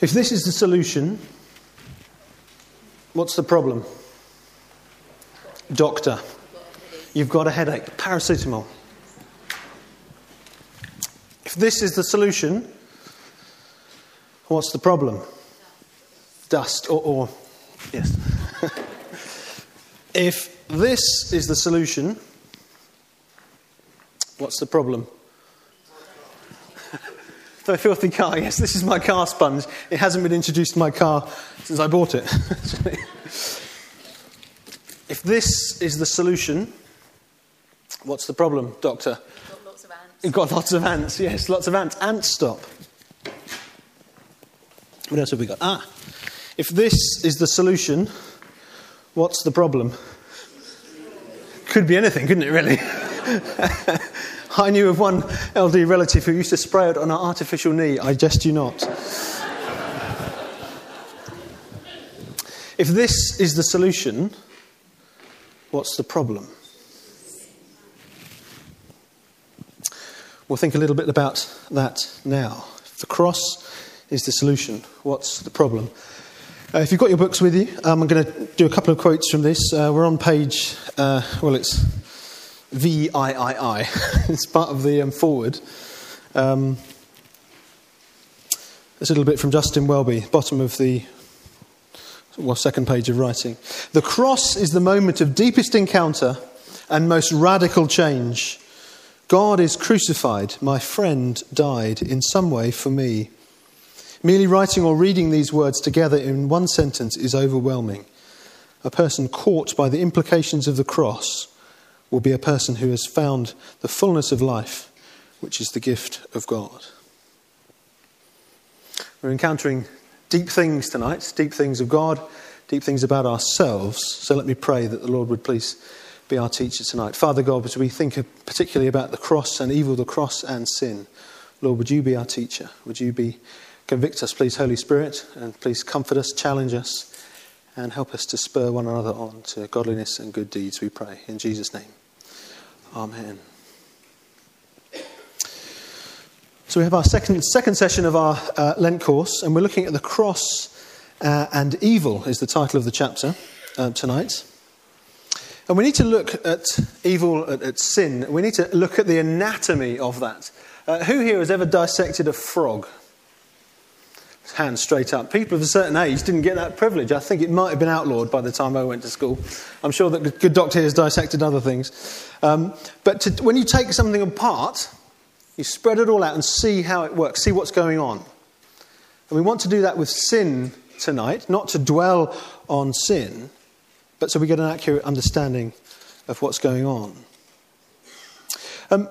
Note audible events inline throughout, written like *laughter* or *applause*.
If this is the solution, what's the problem? Doctor, you've got a headache. Paracetamol. If this is the solution, what's the problem? Dust, or, or yes. *laughs* if this is the solution, what's the problem? The filthy car. Yes, this is my car sponge. It hasn't been introduced to my car since I bought it. *laughs* if this is the solution, what's the problem, doctor? Got lots of ants. You've got lots of ants, yes, lots of ants. Ant stop. What else have we got? Ah, if this is the solution, what's the problem? Could be anything, couldn't it, really? *laughs* I knew of one LD relative who used to spray it on an artificial knee. I jest you not. if this is the solution, what's the problem? We'll think a little bit about that now. If the cross is the solution, what's the problem? Uh, if you've got your books with you, um, I'm going to do a couple of quotes from this. Uh, we're on page, uh, well, it's VIII. *laughs* it's part of the um, foreword. Um, a little bit from Justin Welby, bottom of the well, second page of writing. The cross is the moment of deepest encounter and most radical change. God is crucified. My friend died in some way for me. Merely writing or reading these words together in one sentence is overwhelming. A person caught by the implications of the cross will be a person who has found the fullness of life, which is the gift of God. We're encountering deep things tonight, deep things of God, deep things about ourselves. So let me pray that the Lord would please be our teacher tonight. Father God, as we think particularly about the cross and evil, the cross and sin, Lord, would you be our teacher? Would you be convict us, please, Holy Spirit, and please comfort us, challenge us, and help us to spur one another on to godliness and good deeds, we pray. In Jesus' name. Amen. So we have our second, second session of our uh, Lent course, and we're looking at the cross uh, and evil, is the title of the chapter uh, tonight. And we need to look at evil, at, at, sin. We need to look at the anatomy of that. Uh, who here has ever dissected a frog? Hands straight up. People of a certain age didn't get that privilege. I think it might have been outlawed by the time I went to school. I'm sure that good doctor has dissected other things. Um, but to, when you take something apart, you spread it all out and see how it works, see what's going on. And we want to do that with sin tonight, not to dwell on sin, but so we get an accurate understanding of what's going on. Um,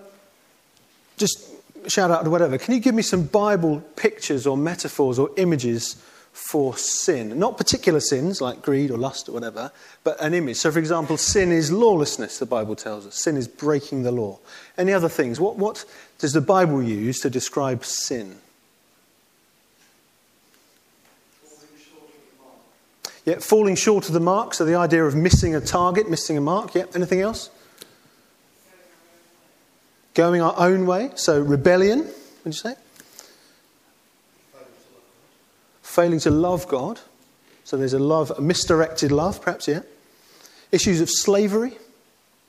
just shout out or whatever. Can you give me some Bible pictures or metaphors or images for sin? Not particular sins like greed or lust or whatever, but an image. So, for example, sin is lawlessness, the Bible tells us. Sin is breaking the law. Any other things? What, what does the Bible use to describe sin? Yeah, falling short of the mark. So the idea of missing a target, missing a mark. Yeah, anything else? Going our own way. So rebellion, would you say? Failing to love God. So there's a love, a misdirected love, perhaps, yeah. Issues of slavery.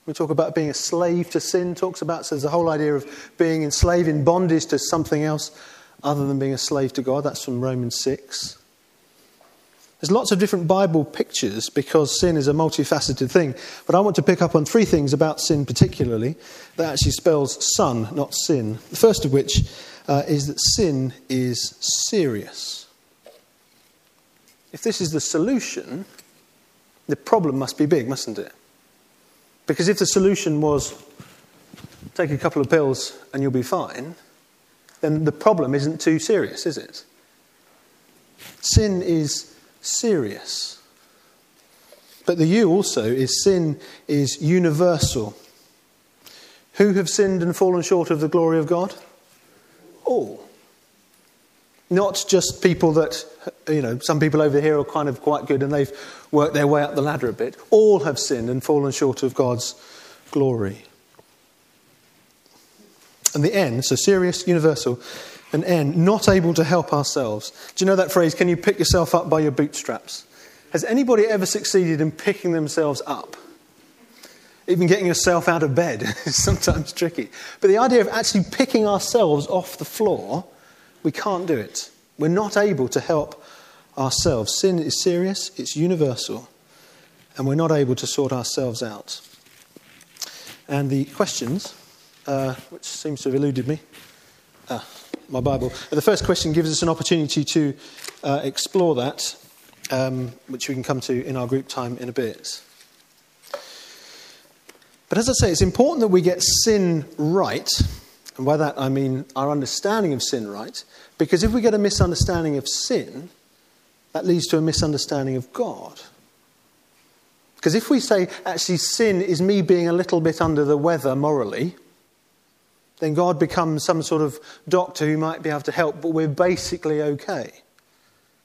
We talk about being a slave to sin, talks about, so there's the whole idea of being enslaved in bondage to something else other than being a slave to God. That's from Romans 6. There's lots of different Bible pictures because sin is a multifaceted thing. But I want to pick up on three things about sin, particularly, that actually spells son, not sin. The first of which uh, is that sin is serious. If this is the solution, the problem must be big, mustn't it? Because if the solution was take a couple of pills and you'll be fine, then the problem isn't too serious, is it? Sin is serious. But the U also is sin is universal. Who have sinned and fallen short of the glory of God? All. Not just people that, you know, some people over here are kind of quite good and they've worked their way up the ladder a bit. All have sinned and fallen short of God's glory. And the N, so serious, universal, An N, not able to help ourselves. Do you know that phrase, can you pick yourself up by your bootstraps? Has anybody ever succeeded in picking themselves up? Even getting yourself out of bed *laughs* is sometimes tricky. But the idea of actually picking ourselves off the floor, we can't do it. We're not able to help ourselves. Sin is serious, it's universal, and we're not able to sort ourselves out. And the questions, uh, which seems to have eluded me, ah, my Bible. The first question gives us an opportunity to uh, explore that, um, which we can come to in our group time in a bit. But as I say, it's important that we get sin right. And by that I mean our understanding of sin right. Because if we get a misunderstanding of sin, that leads to a misunderstanding of God. Because if we say, actually, sin is me being a little bit under the weather morally, then God becomes some sort of doctor who might be able to help, but we're basically okay.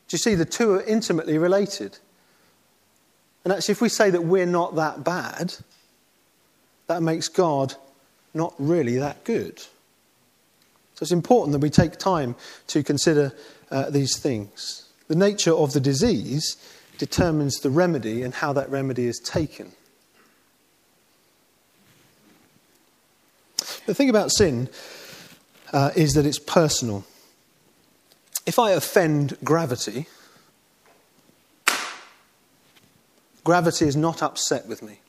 Do you see? The two are intimately related. And actually, if we say that we're not that bad, that makes God not really that good. So it's important that we take time to consider uh, these things. The nature of the disease determines the remedy and how that remedy is taken. The thing about sin uh, is that it's personal. If I offend gravity, gravity is not upset with me.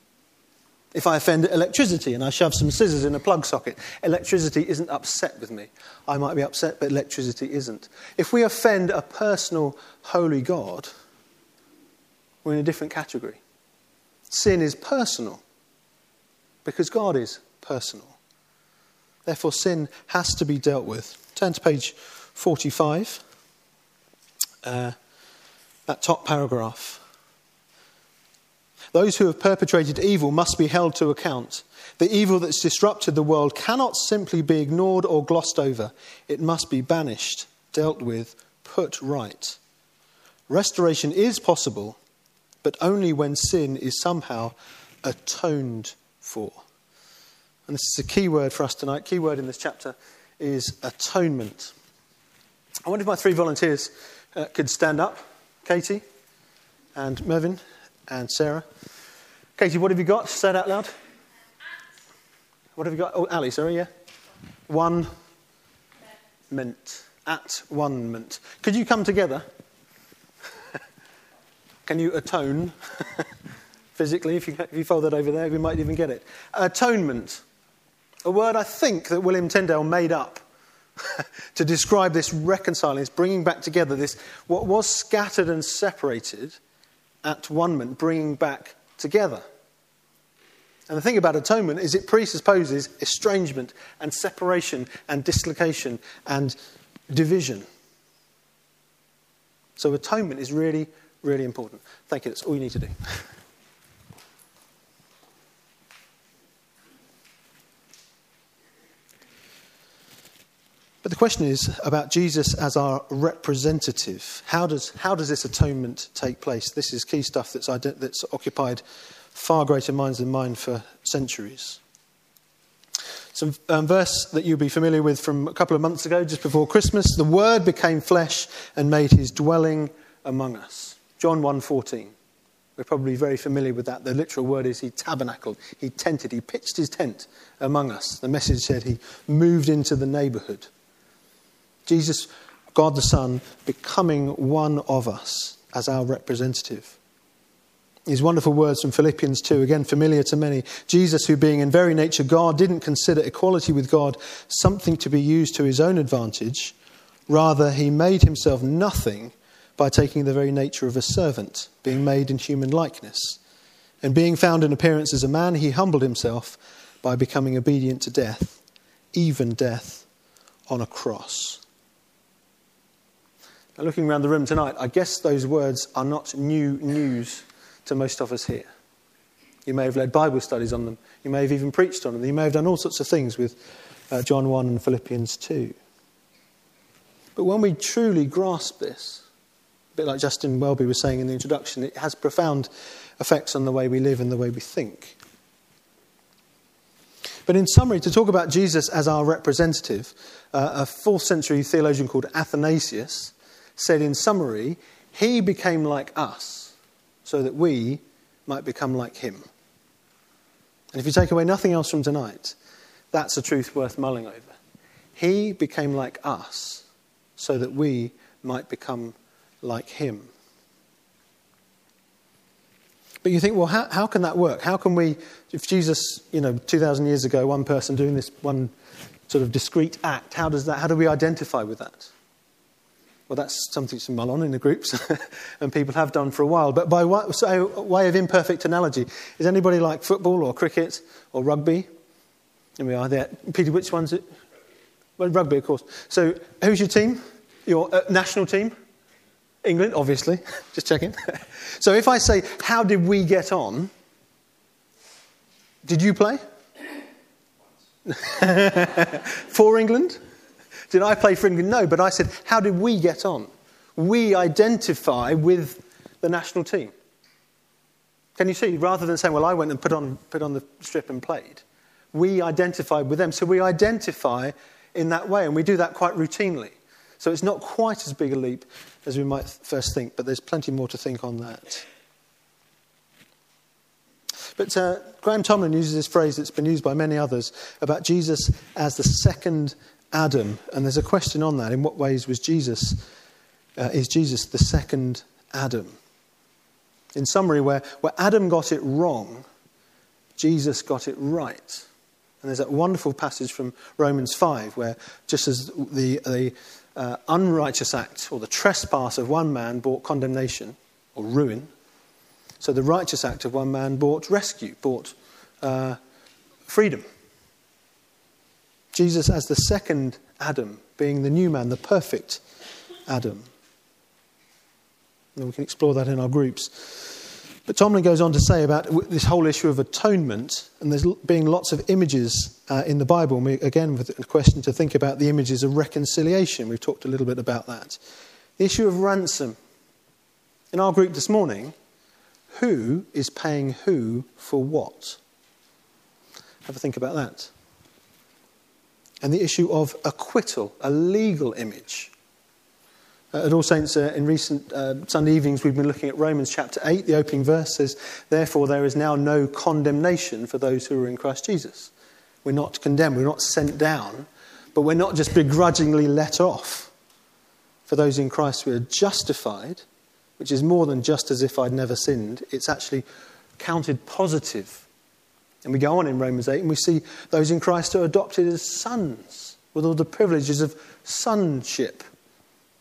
If I offend electricity and I shove some scissors in a plug socket, electricity isn't upset with me. I might be upset, but electricity isn't. If we offend a personal, holy God, we're in a different category. Sin is personal because God is personal. Therefore, sin has to be dealt with. Turn to page 45, uh, that top paragraph. Those who have perpetrated evil must be held to account. The evil that's disrupted the world cannot simply be ignored or glossed over. It must be banished, dealt with, put right. Restoration is possible, but only when sin is somehow atoned for. And this is a key word for us tonight. Key word in this chapter is atonement. I wonder if my three volunteers uh, could stand up Katie and Mervyn and Sarah. Katie, what have you got? Say it out loud. What have you got? Oh, Ali, sorry, yeah. One mint. At one mint. Could you come together? *laughs* Can you atone *laughs* physically? If you, if you fold that over there, we might even get it. Atonement. A word I think that William Tyndale made up *laughs* to describe this reconciling, this bringing back together, this what was scattered and separated at one moment, bringing back together. And the thing about atonement is it presupposes estrangement and separation and dislocation and division. So atonement is really, really important. Thank you. That's all you need to do. *laughs* But the question is about Jesus as our representative. How does, how does this atonement take place? This is key stuff that's, that's occupied far greater minds than mine for centuries. Some um, verse that you'll be familiar with from a couple of months ago, just before Christmas. The Word became flesh and made His dwelling among us. John 1:14. We're probably very familiar with that. The literal word is He tabernacled, He tented, He pitched His tent among us. The message said He moved into the neighbourhood. Jesus, God the Son, becoming one of us as our representative. These wonderful words from Philippians 2, again familiar to many. Jesus, who being in very nature God, didn't consider equality with God something to be used to his own advantage. Rather, he made himself nothing by taking the very nature of a servant, being made in human likeness. And being found in appearance as a man, he humbled himself by becoming obedient to death, even death on a cross. Now, looking around the room tonight, I guess those words are not new news to most of us here. You may have led Bible studies on them. You may have even preached on them. You may have done all sorts of things with uh, John 1 and Philippians 2. But when we truly grasp this, a bit like Justin Welby was saying in the introduction, it has profound effects on the way we live and the way we think. But in summary, to talk about Jesus as our representative, uh, a fourth century theologian called Athanasius said in summary, he became like us so that we might become like him. And if you take away nothing else from tonight, that's a truth worth mulling over. He became like us so that we might become like him. But you think, well, how, how can that work? How can we, if Jesus, you know, 2,000 years ago, one person doing this one sort of discrete act, how does that, how do we identify with that? Well, that's something to mull on in the groups, *laughs* and people have done for a while. But by way, so, way of imperfect analogy, is anybody like football or cricket or rugby? Here we are there. Peter, which one's it? Well, rugby, of course. So, who's your team? Your uh, national team? England, obviously. *laughs* Just checking. *laughs* so, if I say, How did we get on? Did you play? for England? Did I play for England? No, but I said, how did we get on? We identify with the national team. Can you see? Rather than saying, well, I went and put on, put on the strip and played, we identified with them. So we identify in that way, and we do that quite routinely. So it's not quite as big a leap as we might first think, but there's plenty more to think on that. But uh, Graham Tomlin uses this phrase that's been used by many others about Jesus as the second Adam. And there's a question on that. In what ways was Jesus, uh, is Jesus the second Adam? In summary, where, where Adam got it wrong, Jesus got it right. And there's that wonderful passage from Romans 5 where just as the, the uh, unrighteous act or the trespass of one man brought condemnation or ruin, so the righteous act of one man brought rescue, brought uh, freedom. Jesus as the second Adam, being the new man, the perfect Adam. And we can explore that in our groups. But Tomlin goes on to say about this whole issue of atonement, and there's being lots of images uh, in the Bible. And we, again, with a question to think about the images of reconciliation. We've talked a little bit about that. The issue of ransom. In our group this morning, who is paying who for what? Have a think about that. And the issue of acquittal, a legal image. Uh, at All Saints, uh, in recent uh, Sunday evenings, we've been looking at Romans chapter 8. The opening verse says, Therefore, there is now no condemnation for those who are in Christ Jesus. We're not condemned, we're not sent down, but we're not just begrudgingly let off. For those in Christ, we are justified which is more than just as if I'd never sinned. It's actually counted positive. And we go on in Romans 8 and we see those in Christ who are adopted as sons with all the privileges of sonship,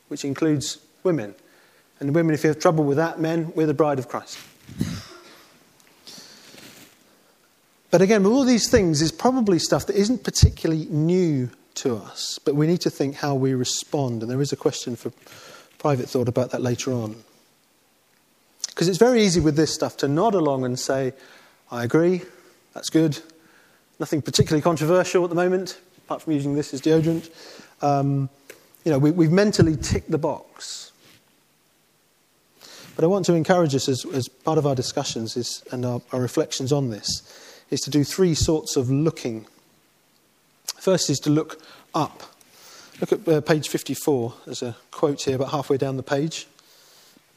which includes women. And women, if you have trouble with that, men, we're the bride of Christ. But again, with all these things is probably stuff that isn't particularly new to us, but we need to think how we respond. And there is a question for private thought about that later on. Because it's very easy with this stuff to nod along and say, I agree, that's good. Nothing particularly controversial at the moment, apart from using this as deodorant. Um, you know, we, we've mentally ticked the box. But I want to encourage us as, as part of our discussions is, and our, our reflections on this is to do three sorts of looking. First is to look up. Look at uh, page 54. There's a quote here about halfway down the page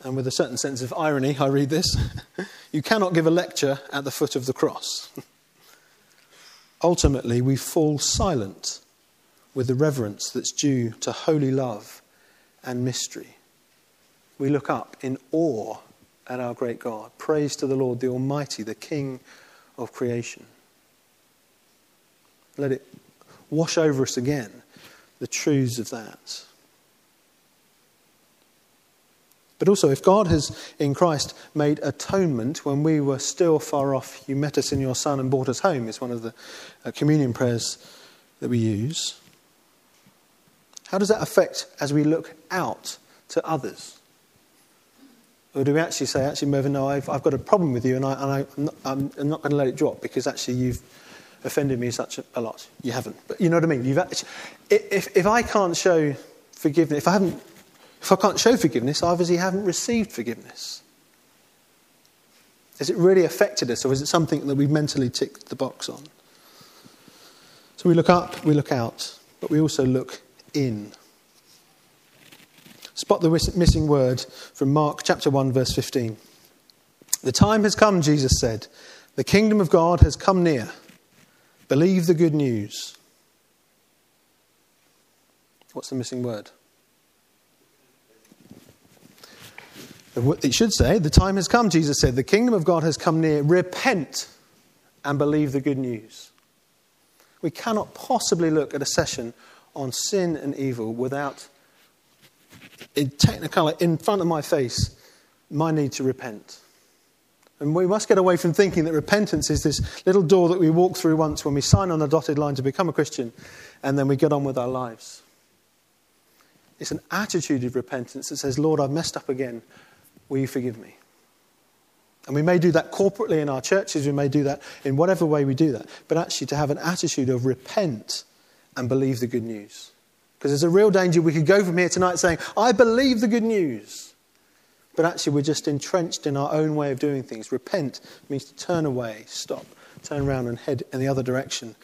and with a certain sense of irony, I read this *laughs* You cannot give a lecture at the foot of the cross. *laughs* Ultimately, we fall silent with the reverence that's due to holy love and mystery. We look up in awe at our great God. Praise to the Lord, the Almighty, the King of creation. Let it wash over us again the truths of that. But also, if God has in Christ made atonement when we were still far off, you met us in your Son and brought us home, is one of the uh, communion prayers that we use. How does that affect as we look out to others? Or do we actually say, actually, Mervyn, no, I've, I've got a problem with you and, I, am not, I'm, I'm not going to let it drop because actually you've offended me such a, a lot. You haven't. But you know what I mean? You've actually, if, if I can't show forgiveness, if I haven't if I can't show forgiveness, I obviously haven't received forgiveness. Has it really affected us, or is it something that we've mentally ticked the box on? So we look up, we look out, but we also look in. Spot the missing word from Mark chapter 1, verse 15. The time has come, Jesus said. The kingdom of God has come near. Believe the good news. What's the missing word? It should say, The time has come, Jesus said. The kingdom of God has come near. Repent and believe the good news. We cannot possibly look at a session on sin and evil without, in technicolor, in front of my face, my need to repent. And we must get away from thinking that repentance is this little door that we walk through once when we sign on the dotted line to become a Christian and then we get on with our lives. It's an attitude of repentance that says, Lord, I've messed up again. Will you forgive me? And we may do that corporately in our churches, we may do that in whatever way we do that, but actually to have an attitude of repent and believe the good news. Because there's a real danger we could go from here tonight saying, I believe the good news. But actually, we're just entrenched in our own way of doing things. Repent means to turn away, stop, turn around, and head in the other direction.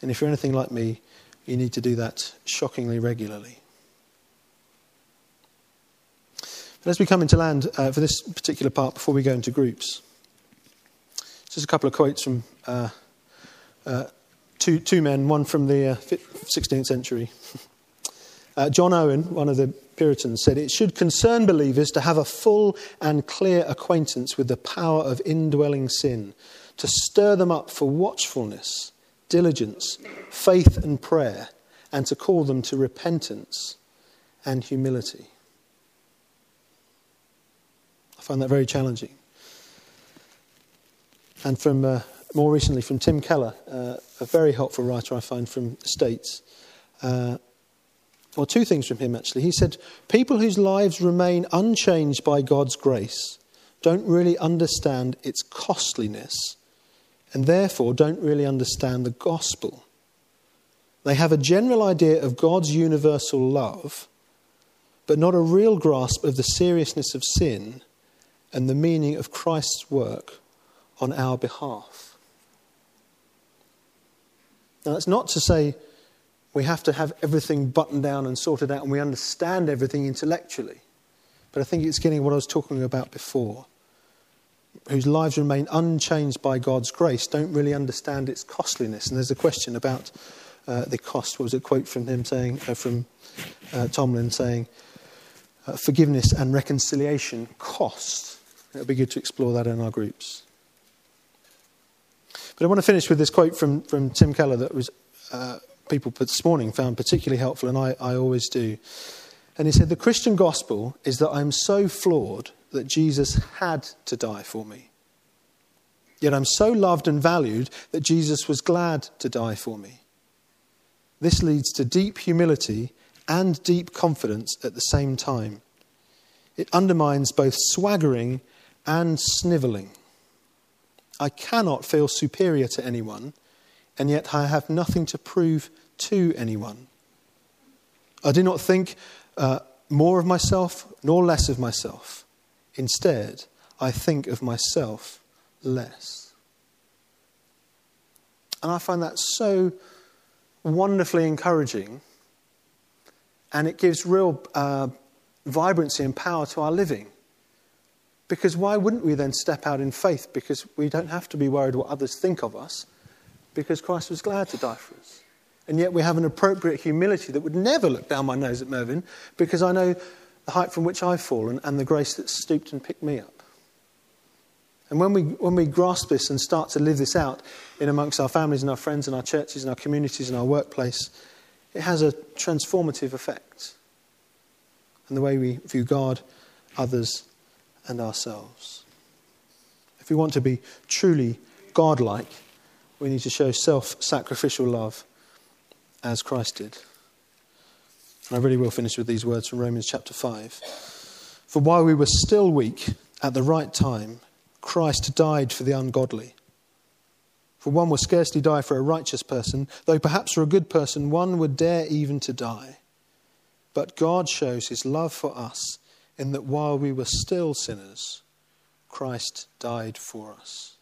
And if you're anything like me, you need to do that shockingly regularly. But as we come into land uh, for this particular part, before we go into groups, just a couple of quotes from uh, uh, two, two men, one from the 16th uh, century. *laughs* Uh, John Owen, one of the Puritans, said, It should concern believers to have a full and clear acquaintance with the power of indwelling sin, to stir them up for watchfulness, diligence, faith, and prayer, and to call them to repentance and humility. I find that very challenging. And from uh, more recently from Tim Keller, uh, a very helpful writer I find from the States. Uh, well, two things from him actually. He said, People whose lives remain unchanged by God's grace don't really understand its costliness and therefore don't really understand the gospel. They have a general idea of God's universal love, but not a real grasp of the seriousness of sin and the meaning of Christ's work on our behalf. Now, that's not to say we have to have everything buttoned down and sorted out and we understand everything intellectually. But I think it's getting what I was talking about before. Whose lives remain unchanged by God's grace don't really understand its costliness. And there's a question about uh, the cost. What was a quote from him saying, uh, from uh, Tomlin saying, uh, forgiveness and reconciliation cost. It'll be good to explore that in our groups. But I want to finish with this quote from, from Tim Keller that was uh, people put this morning found particularly helpful, and I, I always do. And he said, The Christian gospel is that I'm so flawed that Jesus had to die for me. Yet I'm so loved and valued that Jesus was glad to die for me. This leads to deep humility and deep confidence at the same time. It undermines both swaggering and snivelling. I cannot feel superior to anyone, and yet I have nothing to prove to anyone. I do not think uh, more of myself nor less of myself. Instead, I think of myself less. And I find that so wonderfully encouraging, and it gives real uh, vibrancy and power to our living. Because why wouldn't we then step out in faith? Because we don't have to be worried what others think of us, because Christ was glad to die for us. And yet we have an appropriate humility that would never look down my nose at Mervyn, because I know the height from which I've fallen and the grace that stooped and picked me up. And when we, when we grasp this and start to live this out in amongst our families and our friends and our churches and our communities and our workplace, it has a transformative effect. And the way we view God, others, and ourselves. If we want to be truly godlike, we need to show self sacrificial love as Christ did. And I really will finish with these words from Romans chapter 5. For while we were still weak, at the right time, Christ died for the ungodly. For one will scarcely die for a righteous person, though perhaps for a good person one would dare even to die. But God shows his love for us in that while we were still sinners, Christ died for us.